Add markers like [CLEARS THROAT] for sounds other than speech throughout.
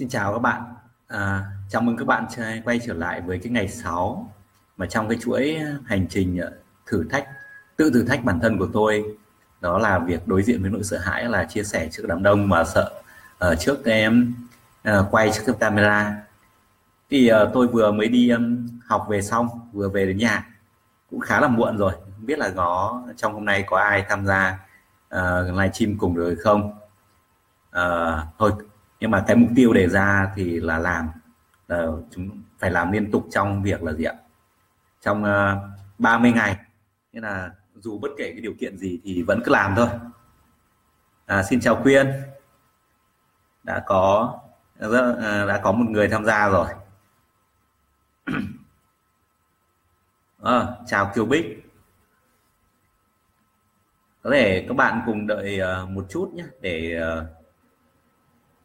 Xin chào các bạn. À, chào mừng các bạn quay trở lại với cái ngày 6 mà trong cái chuỗi hành trình ờ, thử thách tự thử thách bản thân của tôi đó là việc đối diện với nỗi sợ hãi là chia sẻ trước đám đông mà sợ uh, trước em uh, quay trước cái camera. Thì uh, tôi vừa mới đi um, học về xong vừa về đến nhà. Cũng khá là muộn rồi không biết là có trong hôm nay có ai tham gia uh, livestream cùng rồi không? Uh, thôi nhưng mà cái mục tiêu đề ra thì là làm uh, chúng phải làm liên tục trong việc là gì ạ? Trong ờ, uh, 30 ngày. Nên là dù bất kể cái điều kiện gì thì vẫn cứ làm thôi. À, xin chào quyên. Đã có à, đã có một người tham gia rồi. À, [CLEARS THROAT] chào kiều bích. Có thể các bạn cùng đợi uh, một chút nhé để uh,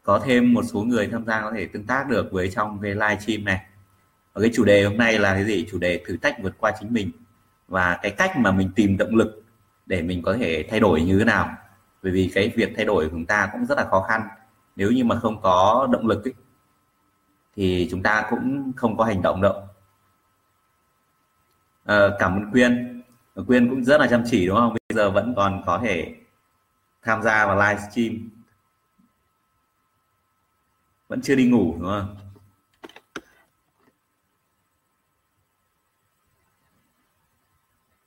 có thêm một số người tham gia có thể tương tác được với trong cái live stream này. Và cái chủ đề hôm nay là cái gì? Chủ đề thử thách vượt qua chính mình. Và cái cách mà mình tìm động lực để mình có thể thay đổi như thế nào. Bởi vì cái việc thay đổi của chúng ta cũng rất là khó khăn. Nếu như mà không có động lực ấy, thì chúng ta cũng không có hành động đâu. À, cảm ơn quyên. Quyên cũng rất là chăm chỉ đúng không? Bây giờ vẫn còn có thể tham gia vào livestream vẫn chưa đi ngủ đúng không?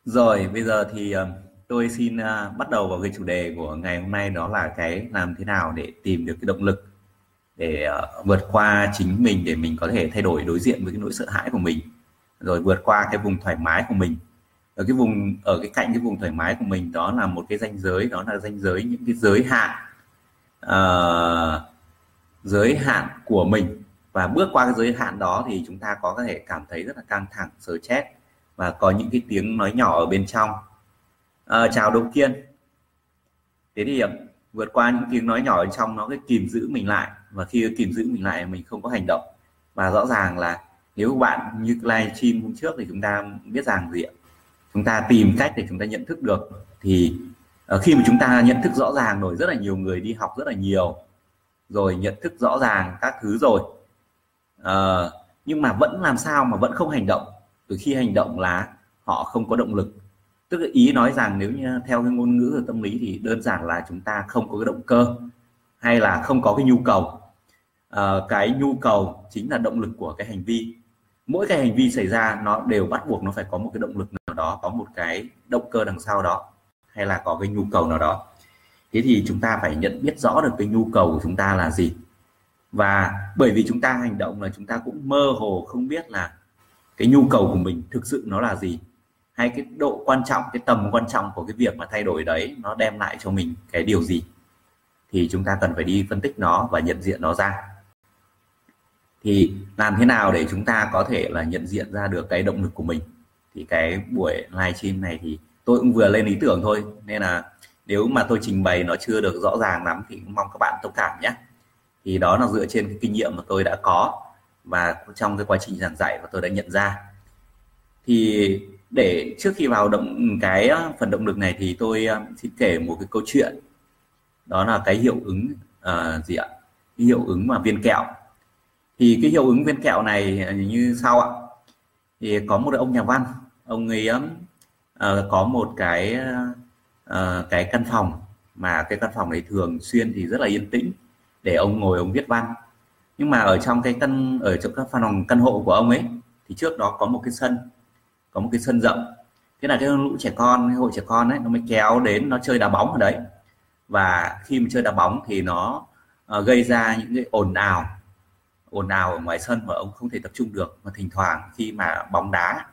Rồi bây giờ thì ờ, tôi xin uh, bắt đầu vào cái chủ đề của ngày hôm nay đó là cái làm thế nào để tìm được cái động lực để uh, vượt qua chính mình để mình có thể thay đổi đối diện với cái nỗi sợ hãi của mình rồi vượt qua cái vùng thoải mái của mình. Ở cái vùng ở cái cạnh cái vùng thoải mái của mình đó là một cái ranh giới đó là ranh giới những cái giới hạn uh, giới hạn của mình. Và bước qua cái giới hạn đó thì chúng ta có thể cảm thấy rất là căng thẳng sờ chét và có những cái tiếng nói nhỏ ở bên trong. À, chào Đỗ Kiên. Thế thì à, vượt qua những tiếng nói nhỏ ở trong nó cái kìm giữ mình lại. Và khi kìm giữ mình lại mình không có hành động. Và rõ ràng là nếu bạn như live stream hôm trước thì chúng ta biết rằng gì ạ? Chúng ta tìm cách để chúng ta nhận thức được. Thì à, khi mà chúng ta nhận thức rõ ràng rồi rất là nhiều người đi học rất là nhiều rồi nhận thức rõ ràng các thứ rồi. À, nhưng mà vẫn làm sao mà vẫn không hành động? Từ khi hành động là họ không có động lực. Tức là ý nói rằng nếu như theo cái ngôn ngữ của tâm lý thì đơn giản là chúng ta không có cái động cơ hay là không có cái nhu cầu. À, cái nhu cầu chính là động lực của cái hành vi. Mỗi cái hành vi xảy ra nó đều bắt buộc nó phải có một cái động lực nào đó có một cái động cơ đằng sau đó hay là có cái nhu cầu nào đó thế thì chúng ta phải nhận biết rõ được cái nhu cầu của chúng ta là gì. Và bởi vì chúng ta hành động là chúng ta cũng mơ hồ không biết là cái nhu cầu của mình thực sự nó là gì. Hay cái độ quan trọng, cái tầm quan trọng của cái việc mà thay đổi đấy nó đem lại cho mình cái điều gì. Thì chúng ta cần phải đi phân tích nó và nhận diện nó ra. Thì làm thế nào để chúng ta có thể là nhận diện ra được cái động lực của mình? Thì cái buổi livestream này thì tôi cũng vừa lên ý tưởng thôi, nên là nếu mà tôi trình bày nó chưa được rõ ràng lắm thì mong các bạn thông cảm nhé. Thì đó là dựa trên cái kinh nghiệm mà tôi đã có và trong cái quá trình giảng dạy và tôi đã nhận ra. Thì để trước khi vào động cái ờ, phần động lực này thì tôi ờ, xin kể một cái câu chuyện. Đó là cái hiệu ứng uh, gì ạ? Cái hiệu ứng mà viên kẹo. Thì cái hiệu ứng viên kẹo này như sau ạ. Thì có một ông nhà văn ông ấy uh, có một cái uh, cái căn phòng mà cái căn phòng này thường xuyên thì rất là yên tĩnh để ông ngồi ông viết văn. Nhưng mà ở trong cái căn ở trong các phòng căn hộ của ông ấy thì trước đó có một cái sân có một cái sân rộng. Thế là cái lũ trẻ con cái hội trẻ con ấy nó mới kéo đến nó chơi đá bóng ở đấy. Và khi mà chơi đá bóng thì nó uh, gây ra những cái ồn ào ồn ào ở ngoài sân mà ông không thể tập trung được. Và thỉnh thoảng khi mà bóng đá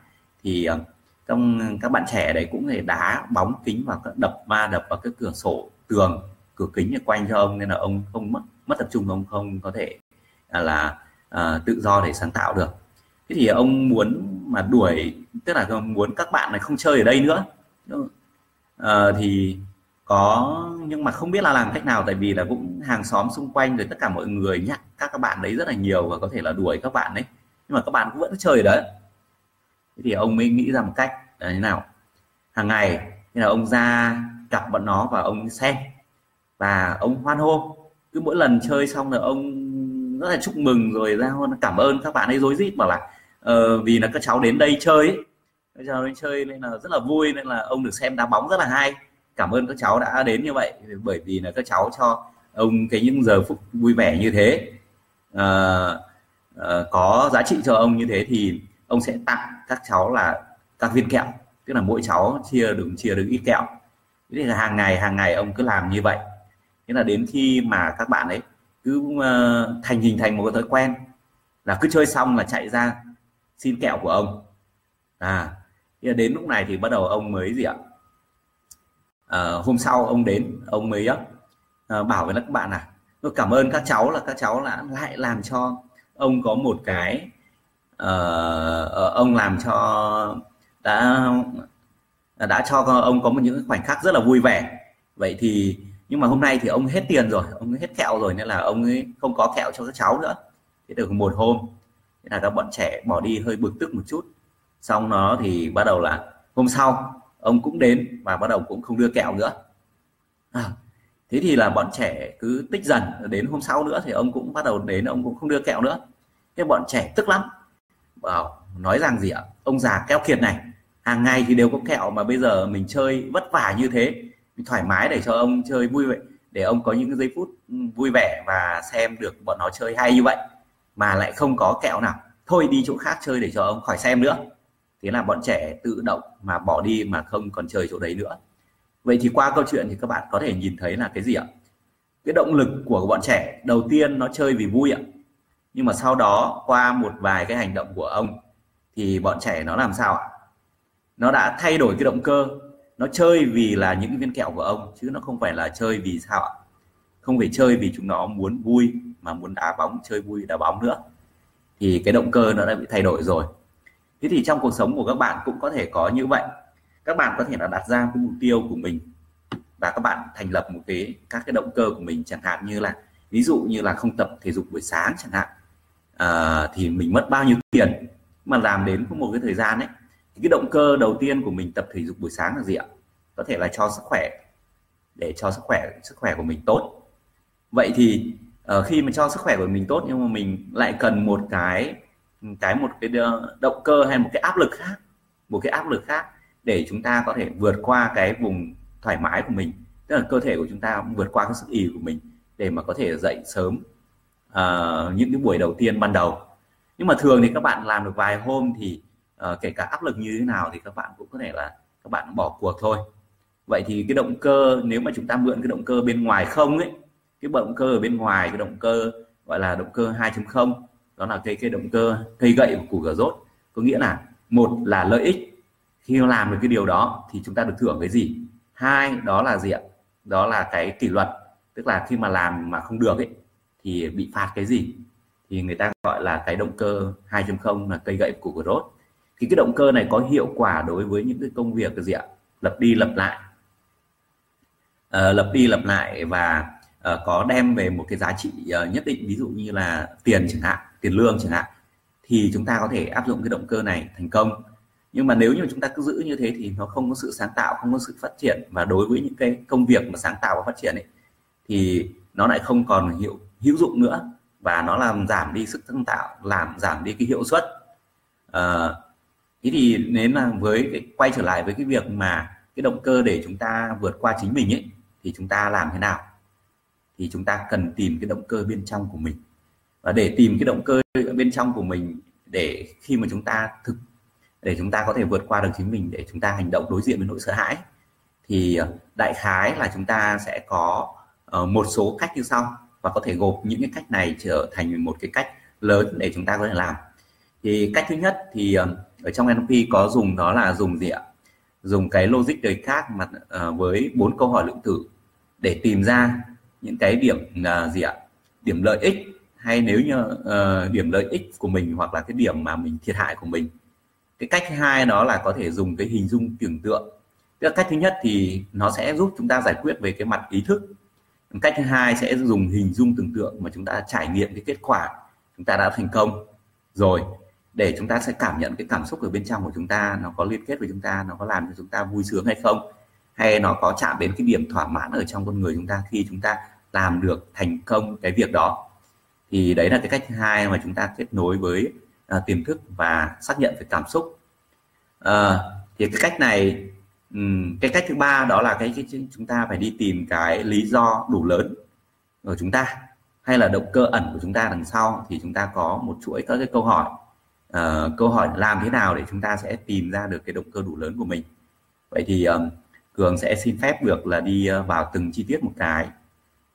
thì uh, trong các bạn trẻ đấy cũng thể đá bóng kính và đập ma đập vào cái cửa sổ tường cửa kính quanh cho ông nên là ông không mất mất tập trung ông không có thể là, là à, tự do để sáng tạo được. Thế thì ông muốn mà đuổi tức là muốn các bạn này không chơi ở đây nữa. À, thì có nhưng mà không biết là làm cách nào tại vì là cũng hàng xóm xung quanh rồi tất cả mọi người nhắc các các bạn đấy rất là nhiều và có thể là đuổi các bạn đấy. Nhưng mà các bạn cũng vẫn chơi đấy thế thì ông mới nghĩ ra một cách là thế nào? Hàng ngày thế là ông ra gặp bọn nó và ông xem. Và ông hoan hô. Cứ mỗi lần chơi xong là ông rất là chúc mừng rồi ra cảm ơn các bạn ấy rối rít bảo là uh, vì là các cháu đến đây chơi ấy. các cháu đến chơi nên là rất là vui nên là ông được xem đá bóng rất là hay. Cảm ơn các cháu đã đến như vậy bởi vì là các cháu cho ông cái những giờ phút vui vẻ như thế. Uh, uh, có giá trị cho ông như thế thì ông sẽ tặng các cháu là các viên kẹo tức là mỗi cháu chia được chia được ít kẹo. Thế là hàng ngày hàng ngày ông cứ làm như vậy. Thế là đến khi mà các bạn ấy cứ uh, thành hình thành một cái thói quen là cứ chơi xong là chạy ra xin kẹo của ông. À thì đến lúc này thì bắt đầu ông mới gì ạ? À, hôm sau ông đến ông mới uh, bảo với các bạn là tôi cảm ơn các cháu là các cháu đã lại làm cho ông có một cái uh, ông làm cho đã đã cho ông có một những khoảnh khắc rất là vui vẻ. Vậy thì nhưng mà hôm nay thì ông hết tiền rồi ông hết kẹo rồi nên là ông ấy không có kẹo cho các cháu nữa. Thế được một hôm thế là các bọn trẻ bỏ đi hơi bực tức một chút. Xong nó thì bắt đầu là hôm sau ông cũng đến và bắt đầu cũng không đưa kẹo nữa. À, thế thì là bọn trẻ cứ tích dần đến hôm sau nữa thì ông cũng bắt đầu đến ông cũng không đưa kẹo nữa. Thế bọn trẻ tức lắm nói rằng gì ạ? Ông già keo kiệt này, hàng ngày thì đều có kẹo mà bây giờ mình chơi vất vả như thế. Mình thoải mái để cho ông chơi vui vậy, để ông có những giây phút ừ, vui vẻ và xem được bọn nó chơi hay như vậy, mà lại không có kẹo nào. Thôi đi chỗ khác chơi để cho ông khỏi xem nữa. Thế là bọn trẻ tự động mà bỏ đi mà không còn chơi chỗ đấy nữa. Vậy thì qua câu chuyện thì các bạn có thể nhìn thấy là cái gì ạ? Cái động lực của bọn trẻ, đầu tiên nó chơi vì vui ạ nhưng mà sau đó, qua một vài cái hành động của ông, thì bọn trẻ nó làm sao ạ? Nó đã thay đổi cái động cơ. Nó chơi vì là những viên kẹo của ông, chứ nó không phải là chơi vì sao ạ? Không phải chơi vì chúng nó muốn vui, mà muốn đá bóng, chơi vui đá bóng nữa. Thì cái động cơ nó đã bị thay đổi rồi. Thế thì trong cuộc sống của các bạn cũng có thể có như vậy. Các bạn có thể là đặt ra cái mục tiêu của mình và các bạn thành lập một cái, các cái động cơ của mình, chẳng hạn như là, ví dụ như là không tập thể dục buổi sáng chẳng hạn à, thì mình mất bao nhiêu tiền mà làm đến một cái thời gian ấy thì cái động cơ đầu tiên của mình tập thể dục buổi sáng là gì ạ? Có thể là cho sức khỏe để cho sức khỏe sức khỏe của mình tốt. Vậy thì uh, khi mà cho sức khỏe của mình tốt nhưng mà mình lại cần một cái cái một cái động cơ hay một cái áp lực khác một cái áp lực khác để chúng ta có thể vượt qua cái vùng thoải mái của mình. Tức là cơ thể của chúng ta vượt qua cái sức ì của mình để mà có thể dậy sớm uh, những cái buổi đầu tiên ban đầu. Nhưng mà thường thì các bạn làm được vài hôm thì uh, kể cả áp lực như thế nào thì các bạn cũng có thể là các bạn bỏ cuộc thôi. Vậy thì cái động cơ nếu mà chúng ta mượn cái động cơ bên ngoài không ấy cái động cơ ở bên ngoài cái động cơ gọi là động cơ 2.0 đó là cái cái động cơ cây gậy của củ cà rốt. Có nghĩa là một là lợi ích khi làm được cái điều đó thì chúng ta được thưởng cái gì? Hai đó là gì ạ? Đó là cái kỷ luật tức là khi mà làm mà không được ấy thì bị phạt cái gì? Thì người ta gọi là cái động cơ 2.0 là cây gậy của growth thì cái động cơ này có hiệu quả đối với những cái công việc gì ạ? Lập đi lập lại. À, lập đi lập lại và à, có đem về một cái giá trị à, nhất định ví dụ như là tiền chẳng hạn tiền lương chẳng hạn thì chúng ta có thể áp dụng cái động cơ này thành công. Nhưng mà nếu như chúng ta cứ giữ như thế thì nó không có sự sáng tạo không có sự phát triển. Và đối với những cái công việc mà sáng tạo và phát triển ấy thì nó lại không còn hiệu hữu dụng nữa và nó làm giảm đi sức sáng tạo làm giảm đi cái hiệu suất. À, thế thì nếu là với cái, quay trở lại với cái việc mà cái động cơ để chúng ta vượt qua chính mình ấy thì chúng ta làm thế nào? Thì chúng ta cần tìm cái động cơ bên trong của mình. Và để tìm cái động cơ bên trong của mình để khi mà chúng ta thực để chúng ta có thể vượt qua được chính mình để chúng ta hành động đối diện với nỗi sợ hãi thì đại khái là chúng ta sẽ có ờ, một số cách như sau và có thể gộp những cái cách này trở thành một cái cách lớn để chúng ta có thể làm. Thì cách thứ nhất thì ờ, ở trong NLP có dùng đó là dùng gì ạ? Dùng cái logic đời khác mà uh, với bốn câu hỏi lượng tử để tìm ra những cái điểm uh, gì ạ? Điểm lợi ích hay nếu như uh, điểm lợi ích của mình hoặc là cái điểm mà mình thiệt hại của mình. Cái cách thứ hai đó là có thể dùng cái hình dung tưởng tượng. Tức là cách thứ nhất thì nó sẽ giúp chúng ta giải quyết về cái mặt ý thức cách thứ hai sẽ dùng hình dung tưởng tượng mà chúng ta trải nghiệm cái kết quả chúng ta đã thành công rồi để chúng ta sẽ cảm nhận cái cảm xúc ở bên trong của chúng ta nó có liên kết với chúng ta nó có làm cho chúng ta vui sướng hay không hay nó có chạm đến cái điểm thỏa mãn ở trong con người chúng ta khi chúng ta làm được thành công cái việc đó. Thì đấy là cái cách thứ hai mà chúng ta kết nối với uh, tiềm thức và xác nhận về cảm xúc. Uh, thì cái cách này Ừ, cái cách thứ ba đó là cái, cái chúng ta phải đi tìm cái lý do đủ lớn của chúng ta hay là động cơ ẩn của chúng ta đằng sau thì chúng ta có một chuỗi các cái câu hỏi. Uh, câu hỏi làm thế nào để chúng ta sẽ tìm ra được cái động cơ đủ lớn của mình? Vậy thì um, cường sẽ xin phép được là đi uh, vào từng chi tiết một cái.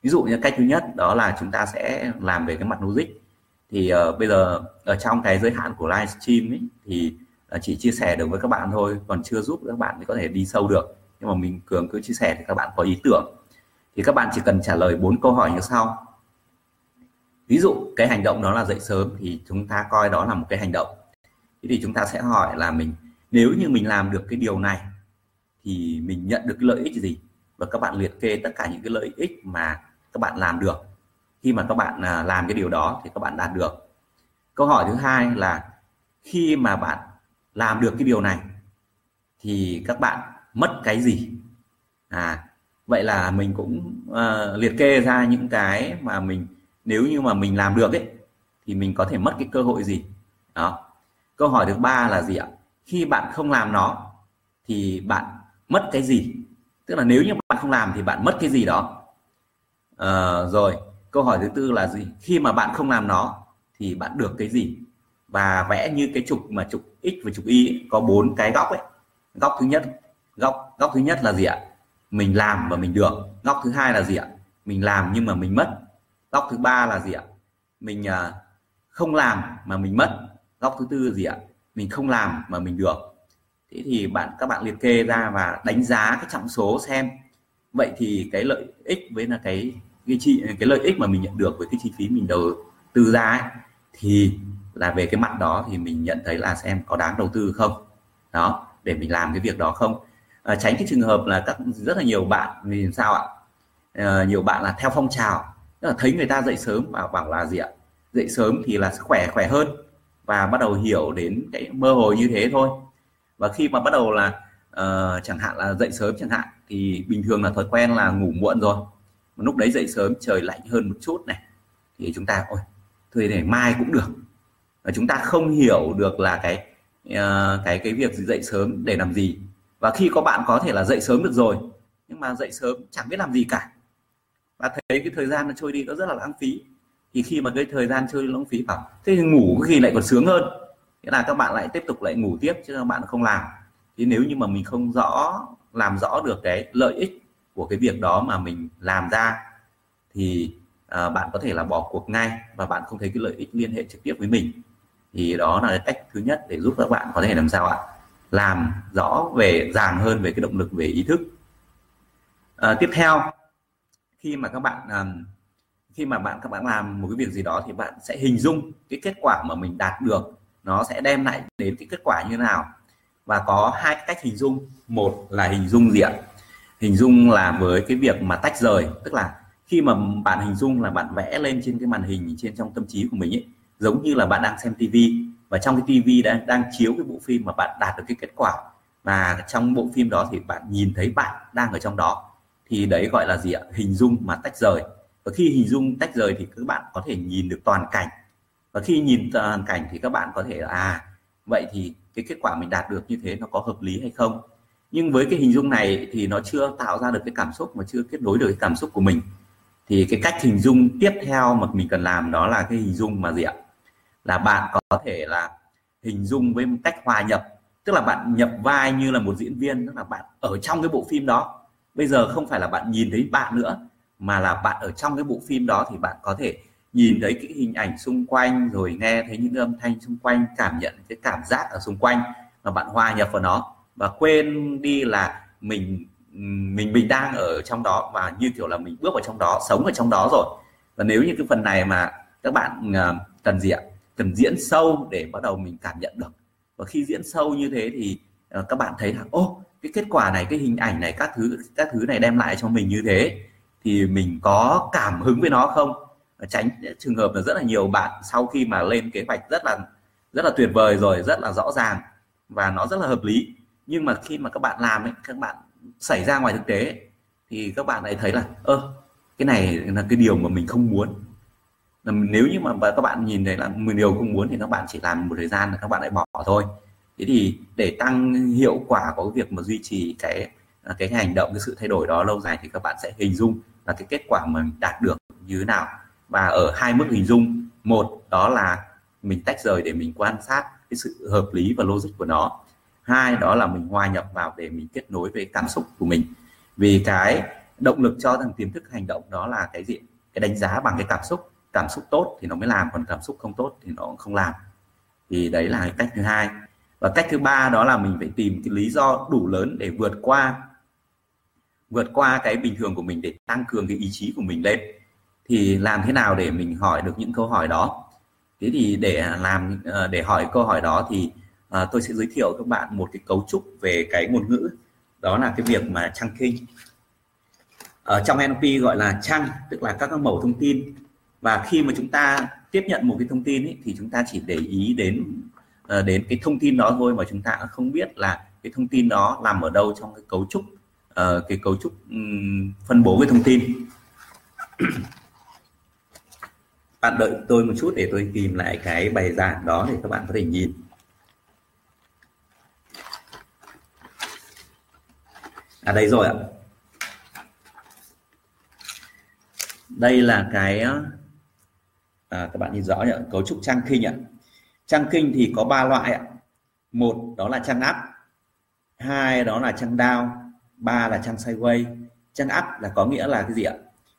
Ví dụ như cách thứ nhất đó là chúng ta sẽ làm về cái mặt logic. Thì uh, bây giờ ở trong cái giới hạn của livestream ấy, thì Ờ, chỉ chia sẻ được với các bạn thôi, còn chưa giúp các bạn thì có thể đi sâu được. Nhưng mà mình cường cứ chia sẻ thì các bạn có ý tưởng. Thì các bạn chỉ cần trả lời bốn câu hỏi như sau. Ví dụ, cái hành động đó là dậy sớm thì chúng ta coi đó là một cái hành động. Thế thì chúng ta sẽ hỏi là mình, nếu như mình làm được cái điều này, thì mình nhận được cái lợi ích gì? Và các bạn liệt kê tất cả những cái lợi ích mà các bạn làm được. Khi mà các bạn à, làm cái điều đó thì các bạn đạt được. Câu hỏi thứ hai là khi mà bạn làm được cái điều này thì các bạn mất cái gì? À vậy là mình cũng uh, liệt kê ra những cái mà mình nếu như mà mình làm được ấy thì mình có thể mất cái cơ hội gì? Đó. Câu hỏi thứ ba là gì ạ? Khi bạn không làm nó thì bạn mất cái gì? Tức là nếu như bạn không làm thì bạn mất cái gì đó? À, rồi câu hỏi thứ tư là gì? Khi mà bạn không làm nó thì bạn được cái gì? Và vẽ như cái trục mà trục x và trục y ấy, có bốn cái góc ấy. Góc thứ nhất góc góc thứ nhất là gì ạ? Mình làm và mình được. Góc thứ hai là gì ạ? Mình làm nhưng mà mình mất. Góc thứ ba là gì ạ? Mình à, không làm mà mình mất. Góc thứ tư là gì ạ? Mình không làm mà mình được. Thế thì bạn các bạn liệt kê ra và đánh giá cái trọng số xem. Vậy thì cái lợi ích với là cái cái chi cái lợi ích mà mình nhận được với cái chi phí mình đầu tư ra ấy, thì là về cái mặt đó thì mình nhận thấy là xem có đáng đầu tư không. Đó để mình làm cái việc đó không. À, tránh cái trường hợp là các rất là nhiều bạn vì sao ạ? À, nhiều bạn là theo phong trào tức là thấy người ta dậy sớm và bảo là gì ạ? Dậy sớm thì là khỏe khỏe hơn và bắt đầu hiểu đến cái mơ hồ như thế thôi. Và khi mà bắt đầu là uh, chẳng hạn là dậy sớm chẳng hạn thì bình thường là thói quen là ngủ muộn rồi. Mà lúc đấy dậy sớm trời lạnh hơn một chút này thì chúng ta ôi thôi để mai cũng được chúng ta không hiểu được là cái ờ, cái cái việc dậy sớm để làm gì. Và khi có bạn có thể là dậy sớm được rồi nhưng mà dậy sớm chẳng biết làm gì cả. Và thấy cái thời gian nó trôi đi nó rất là lãng phí. Thì khi mà cái thời gian chơi lãng phí bảo thế thì ngủ có khi lại còn sướng hơn? Nghĩa là các bạn lại tiếp tục lại ngủ tiếp chứ các bạn không làm. Thì nếu như mà mình không rõ làm rõ được cái lợi ích của cái việc đó mà mình làm ra thì à, bạn có thể là bỏ cuộc ngay và bạn không thấy cái lợi ích liên hệ trực tiếp với mình thì đó là cái cách thứ nhất để giúp các bạn có thể làm sao ạ? Làm rõ về ràng hơn về cái động lực về ý thức. À, tiếp theo khi mà các bạn à, khi mà bạn các bạn làm một cái việc gì đó thì bạn sẽ hình dung cái kết quả mà mình đạt được. Nó sẽ đem lại đến cái kết quả như thế nào. Và có hai cách hình dung. Một là hình dung gì ạ? Hình dung là với cái việc mà tách rời. Tức là khi mà bạn hình dung là bạn vẽ lên trên cái màn hình trên trong tâm trí của mình ấy giống như là bạn đang xem tivi và trong cái tivi đang đang chiếu cái bộ phim mà bạn đạt được cái kết quả và trong bộ phim đó thì bạn nhìn thấy bạn đang ở trong đó, thì đấy gọi là gì ạ? Hình dung mà tách rời. Và khi hình dung tách rời thì các bạn có thể nhìn được toàn cảnh. Và khi nhìn toàn cảnh thì các bạn có thể à vậy thì cái kết quả mình đạt được như thế nó có hợp lý hay không? Nhưng với cái hình dung này thì nó chưa tạo ra được cái cảm xúc, mà chưa kết nối được cái cảm xúc của mình. Thì cái cách hình dung tiếp theo mà mình cần làm đó là cái hình dung mà gì ạ? Là bạn có thể là hình dung với một cách hòa nhập. Tức là bạn nhập vai như là một diễn viên, tức là bạn ở trong cái bộ phim đó. Bây giờ không phải là bạn nhìn thấy bạn nữa, mà là bạn ở trong cái bộ phim đó thì bạn có thể nhìn thấy cái hình ảnh xung quanh, rồi nghe thấy những âm thanh xung quanh, cảm nhận cái cảm giác ở xung quanh mà bạn hòa nhập vào nó. Và quên đi là mình mình mình đang ở trong đó và như kiểu là mình bước vào trong đó, sống ở trong đó rồi. Và nếu như cái phần này mà các bạn à, cần gì ạ? Cần diễn sâu để bắt đầu mình cảm nhận được. Và khi diễn sâu như thế thì uh, các bạn thấy là ô cái kết quả này cái hình ảnh này các thứ các thứ này đem lại cho mình như thế thì mình có cảm hứng với nó không? Tránh ờ, trường hợp là rất là nhiều bạn sau khi mà lên kế hoạch rất là rất là tuyệt vời rồi rất là rõ ràng và nó rất là hợp lý. Nhưng mà khi mà các bạn làm ấy các bạn xảy ra ngoài thực tế thì các bạn lại thấy là ơ cái này là cái điều mà mình không muốn nếu như mà các bạn nhìn thấy là mình điều không muốn thì các bạn chỉ làm một thời gian là các bạn lại bỏ thôi. Thế thì để tăng hiệu quả của việc mà duy trì cái cái hành động, cái sự thay đổi đó lâu dài thì các bạn sẽ hình dung là cái kết quả mà mình đạt được như thế nào. Và ở hai mức hình dung. Một, đó là mình tách rời để mình quan sát cái sự hợp lý và logic của nó. Hai, đó là mình hòa nhập vào để mình kết nối với cảm xúc của mình. Vì cái động lực cho thằng tiềm thức hành động đó là cái gì? Cái đánh giá bằng cái cảm xúc cảm xúc tốt thì nó mới làm, còn cảm xúc không tốt thì nó không làm. Thì đấy là cái cách thứ hai. Và cách thứ ba đó là mình phải tìm cái lý do đủ lớn để vượt qua vượt qua cái bình thường của mình để tăng cường cái ý chí của mình lên. Thì làm thế nào để mình hỏi được những câu hỏi đó? Thế thì để làm ờ, để hỏi câu hỏi đó thì ờ, tôi sẽ giới thiệu các bạn một cái cấu trúc về cái ngôn ngữ. Đó là cái việc mà chăng kinh ở trong NLP gọi là chăng, tức là các cái mẫu thông tin và khi mà chúng ta tiếp nhận một cái thông tin ấy, thì chúng ta chỉ để ý đến uh, đến cái thông tin đó thôi mà chúng ta không biết là cái thông tin đó nằm ở đâu trong cái cấu trúc uh, cái cấu trúc um, phân bố cái thông tin. [CLEARS THROAT] Bạn đợi tôi một chút để tôi tìm lại cái bài giảng đó để các bạn có thể nhìn. À đây rồi ạ. Đây là cái à, các bạn nhìn rõ nhỉ? Cấu trúc trang kinh ạ. Trang kinh thì có ba loại ạ. Một đó là trang áp. Hai đó là trang đao. Ba là trang sideways trang áp là có nghĩa là cái gì ạ?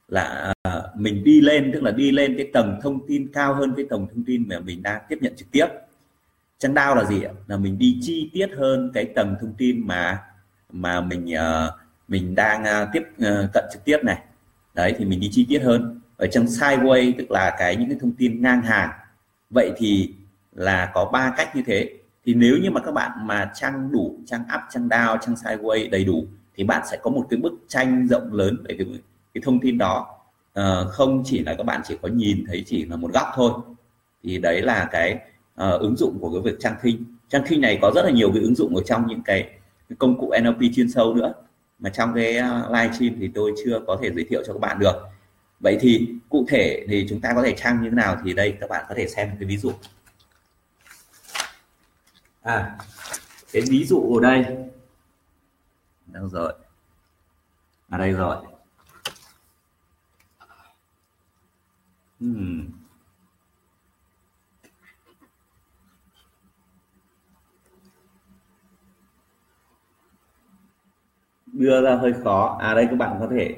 Là à, mình đi lên tức là đi lên cái tầng thông tin cao hơn cái tầng thông tin mà mình đang tiếp nhận trực tiếp. Trang đao là gì ạ? Là mình đi chi tiết hơn cái tầng thông tin mà mà mình à, mình đang à, tiếp cận trực tiếp này. Đấy thì mình đi chi tiết hơn ở trong sideways tức là cái những cái thông tin ngang hàng. Vậy thì là có ba cách như thế. Thì nếu như mà các bạn mà trang đủ trang up trang down trang sideways đầy đủ thì bạn sẽ có một cái bức tranh rộng lớn về cái, cái thông tin đó. À, không chỉ là các bạn chỉ có nhìn thấy chỉ là một góc thôi. Thì đấy là cái uh, ứng dụng của cái việc trang kinh trang kinh này có rất là nhiều cái ứng dụng ở trong những cái, cái công cụ NLP chuyên sâu nữa. Mà trong cái ờ, uh, live stream thì tôi chưa có thể giới thiệu cho các bạn được vậy thì cụ thể thì chúng ta có thể trang như thế nào thì đây, các bạn có thể xem cái ví dụ. À cái ví dụ ở đây. Đâu rồi? Ở đây rồi. Hmm. đưa ra hơi khó. À đây các bạn có thể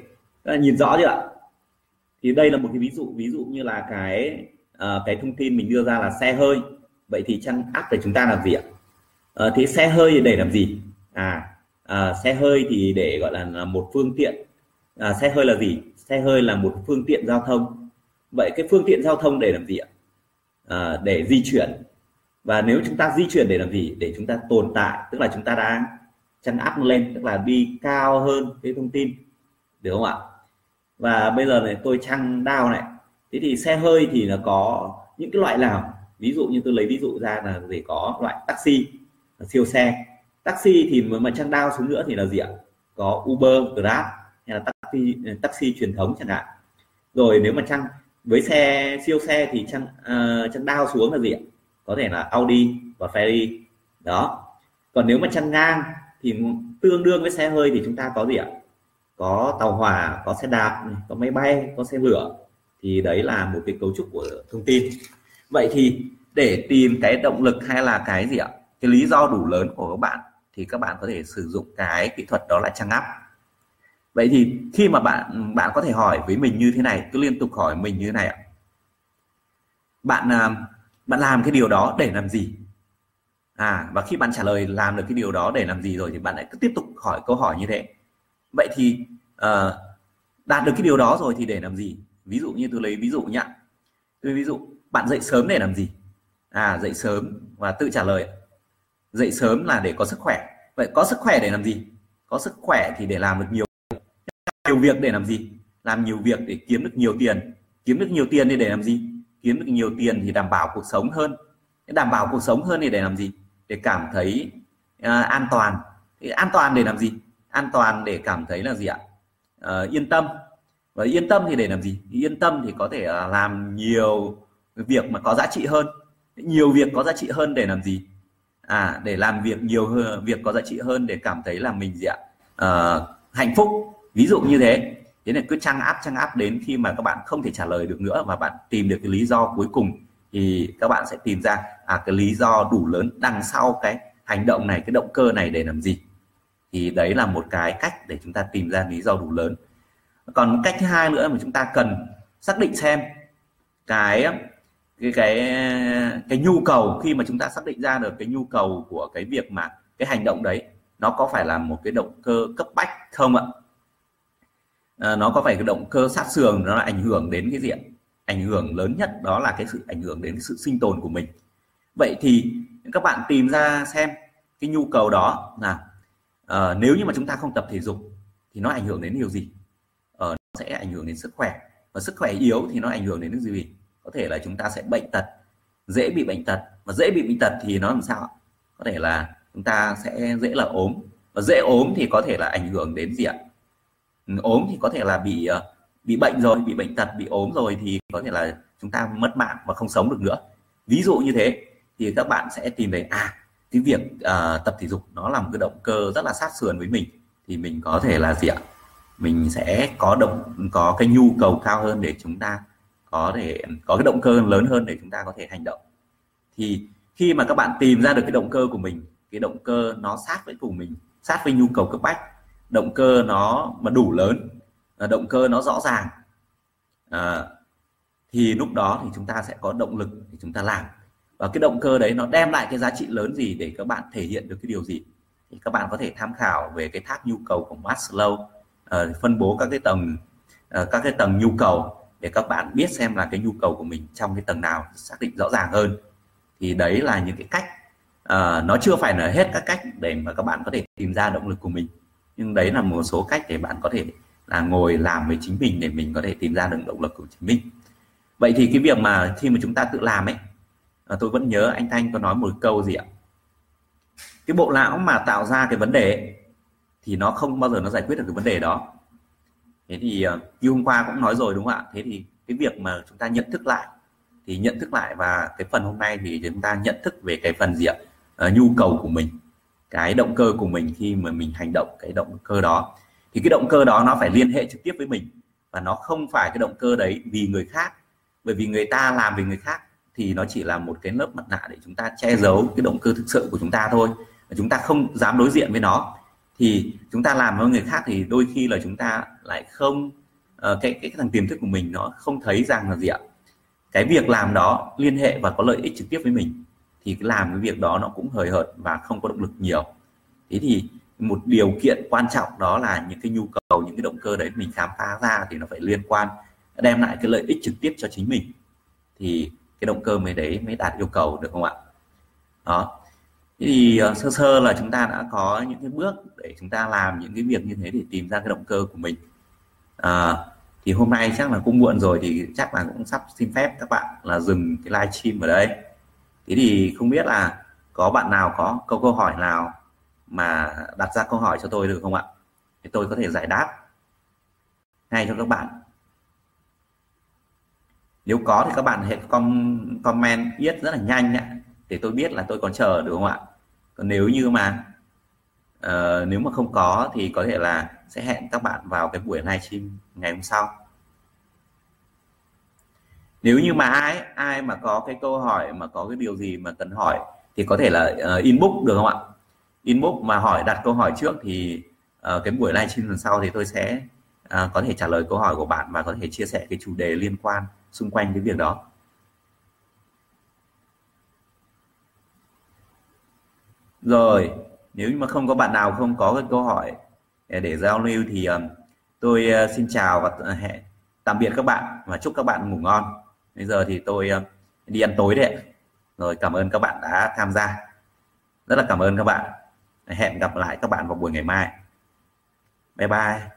nhìn rõ chưa ạ? Thì đây là một cái ví dụ ví dụ như là cái uh, cái thông tin mình đưa ra là xe hơi. Vậy thì trang áp để chúng ta làm gì ạ? Ờ, uh, thế xe hơi để làm gì? À uh, xe hơi thì để gọi là, một phương tiện. Uh, xe hơi là gì? Xe hơi là một phương tiện giao thông. Vậy cái phương tiện giao thông để làm gì ạ? Uh, để di chuyển. Và nếu chúng ta di chuyển để làm gì? Để chúng ta tồn tại tức là chúng ta đang chăn áp lên tức là đi cao hơn cái thông tin. Được không ạ? Và bây giờ này tôi chăng đao này. Thế thì xe hơi thì là có những cái loại nào? Ví dụ như tôi lấy ví dụ ra là để có loại taxi siêu xe. Taxi thì mà chăng đao xuống nữa thì là gì ạ? Có Uber Grab hay là taxi taxi truyền thống chẳng hạn. Rồi nếu mà chăng với xe siêu xe thì chăng uh, ờ, chăng đao xuống là gì ạ? Có thể là Audi và Ferrari. Đó. Còn nếu mà chăng ngang thì tương đương với xe hơi thì chúng ta có gì ạ? Có tàu hỏa, có xe đạp có máy bay, có xe lửa, thì đấy là một cái cấu trúc của thông tin. Vậy thì để tìm cái động lực hay là cái gì ạ? Cái lý do đủ lớn của các bạn thì các bạn có thể sử dụng cái kỹ thuật đó là trang áp vậy thì khi mà bạn bạn có thể hỏi với mình như thế này, cứ liên tục hỏi mình như thế này ạ. Bạn à, bạn làm cái điều đó để làm gì? À và khi bạn trả lời làm được cái điều đó để làm gì rồi thì bạn lại cứ tiếp tục hỏi câu hỏi như thế vậy thì uh, đạt được cái điều đó rồi thì để làm gì? Ví dụ như tôi lấy ví dụ nhá. Tôi ví dụ bạn dậy sớm để làm gì? À dậy sớm và tự trả lời dậy sớm là để có sức khỏe. Vậy có sức khỏe để làm gì? Có sức khỏe thì để làm được nhiều nhiều việc để làm gì? Làm nhiều việc để kiếm được nhiều tiền. Kiếm được nhiều tiền thì để làm gì? Kiếm được nhiều tiền thì đảm bảo cuộc sống hơn. Đảm bảo cuộc sống hơn thì để làm gì? Để cảm thấy uh, an toàn. Thì an toàn để làm gì? An toàn để cảm thấy là gì ạ? À, yên tâm. Và yên tâm thì để làm gì? Yên tâm thì có thể à, làm nhiều việc mà có giá trị hơn. Nhiều việc có giá trị hơn để làm gì? À để làm việc nhiều hơn việc có giá trị hơn để cảm thấy là mình gì ạ? À, hạnh phúc. Ví dụ như thế. Thế là cứ trăng áp trăng áp đến khi mà các bạn không thể trả lời được nữa và bạn tìm được cái lý do cuối cùng thì các bạn sẽ tìm ra à cái lý do đủ lớn đằng sau cái hành động này cái động cơ này để làm gì? Thì đấy là một cái cách để chúng ta tìm ra lý do đủ lớn. Còn cách thứ hai nữa mà chúng ta cần xác định xem cái cái cái cái nhu cầu khi mà chúng ta xác định ra được cái nhu cầu của cái việc mà cái hành động đấy nó có phải là một cái động cơ cấp bách không ạ? À, nó có phải cái động cơ sát sườn nó là ảnh hưởng đến cái diện ảnh hưởng lớn nhất đó là cái sự ảnh hưởng đến cái sự sinh tồn của mình. Vậy thì các bạn tìm ra xem cái nhu cầu đó là à, nếu như mà chúng ta không tập thể dục thì nó ảnh hưởng đến điều gì? Uh, nó sẽ ảnh hưởng đến sức khỏe. Và sức khỏe yếu thì nó ảnh hưởng đến cái gì? Có thể là chúng ta sẽ bệnh tật dễ bị bệnh tật. Và dễ bị bệnh tật thì nó làm sao có thể là chúng ta sẽ dễ là ốm. Và dễ ốm thì có thể là ảnh hưởng đến gì ạ? Ừ, ốm thì có thể là bị ờ, bị bệnh rồi bị bệnh tật bị ốm rồi thì có thể là chúng ta mất mạng và không sống được nữa. Ví dụ như thế thì các bạn sẽ tìm thấy à cái việc uh, tập thể dục nó là một cái động cơ rất là sát sườn với mình thì mình có thể là gì ạ? Mình sẽ có động có cái nhu cầu cao hơn để chúng ta có thể có cái động cơ lớn hơn để chúng ta có thể hành động. Thì khi mà các bạn tìm ra được cái động cơ của mình cái động cơ nó sát với cùng mình sát với nhu cầu cấp bách động cơ nó mà đủ lớn à, động cơ nó rõ ràng à, thì lúc đó thì chúng ta sẽ có động lực để chúng ta làm và cái động cơ đấy nó đem lại cái giá trị lớn gì để các bạn thể hiện được cái điều gì? Thì các bạn có thể tham khảo về cái tháp nhu cầu của Maslow uh, phân bố các cái tầng uh, các cái tầng nhu cầu để các bạn biết xem là cái nhu cầu của mình trong cái tầng nào xác định rõ ràng hơn. Thì đấy là những cái cách uh, nó chưa phải là hết các cách để mà các bạn có thể tìm ra động lực của mình. Nhưng đấy là một số cách để bạn có thể là ngồi làm với chính mình để mình có thể tìm ra được động lực của chính mình. Vậy thì cái việc mà khi mà chúng ta tự làm ấy à, tôi vẫn nhớ anh Thanh có nói một câu gì ạ? Cái bộ não mà tạo ra cái vấn đề ấy, thì nó không bao giờ nó giải quyết được cái vấn đề đó. Thế thì ờ, như hôm qua cũng nói rồi đúng không ạ? Thế thì cái việc mà chúng ta nhận thức lại thì nhận thức lại và cái phần hôm nay thì chúng ta nhận thức về cái phần gì ạ? À, nhu cầu của mình cái động cơ của mình khi mà mình hành động cái động cơ đó. Thì cái động cơ đó nó phải liên hệ trực tiếp với mình và nó không phải cái động cơ đấy vì người khác bởi vì người ta làm vì người khác thì nó chỉ là một cái lớp mặt nạ để chúng ta che giấu cái động cơ thực sự của chúng ta thôi và chúng ta không dám đối diện với nó. Thì chúng ta làm với người khác thì đôi khi là chúng ta lại không uh, cái cái thằng tiềm thức của mình nó không thấy rằng là gì ạ. Cái việc làm đó liên hệ và có lợi ích trực tiếp với mình thì làm cái việc đó nó cũng hời hợt và không có động lực nhiều. Thế thì một điều kiện quan trọng đó là những cái nhu cầu những cái động cơ đấy mình khám phá ra thì nó phải liên quan đem lại cái lợi ích trực tiếp cho chính mình. Thì cái động cơ mới đấy mới đạt yêu cầu được không ạ? Đó. Thì uh, sơ sơ là chúng ta đã có những cái bước để chúng ta làm những cái việc như thế để tìm ra cái động cơ của mình. À, thì hôm nay chắc là cũng muộn rồi thì chắc là cũng sắp xin phép các bạn là dừng cái live stream ở đây. Thế thì không biết là có bạn nào có câu câu hỏi nào mà đặt ra câu hỏi cho tôi được không ạ? Thì tôi có thể giải đáp ngay cho các bạn nếu có thì các bạn hãy comment viết rất là nhanh ạ để tôi biết là tôi còn chờ được không ạ? Còn nếu như mà uh, nếu mà không có thì có thể là sẽ hẹn các bạn vào cái buổi livestream ngày hôm sau. Nếu như mà ai ai mà có cái câu hỏi mà có cái điều gì mà cần hỏi thì có thể là uh, inbox được không ạ? Inbox mà hỏi đặt câu hỏi trước thì uh, cái buổi livestream lần sau thì tôi sẽ uh, có thể trả lời câu hỏi của bạn và có thể chia sẻ cái chủ đề liên quan xung quanh cái việc đó. Rồi, nếu như mà không có bạn nào không có cái câu hỏi eh, để giao lưu thì um, tôi eh, xin chào và ờ, hẹn, tạm biệt các bạn và chúc các bạn ngủ ngon. Bây giờ thì tôi um, đi ăn tối đấy rồi, cảm ơn các bạn đã tham gia. Rất là cảm ơn các bạn. Hẹn gặp lại các bạn vào buổi ngày mai. Bye bye.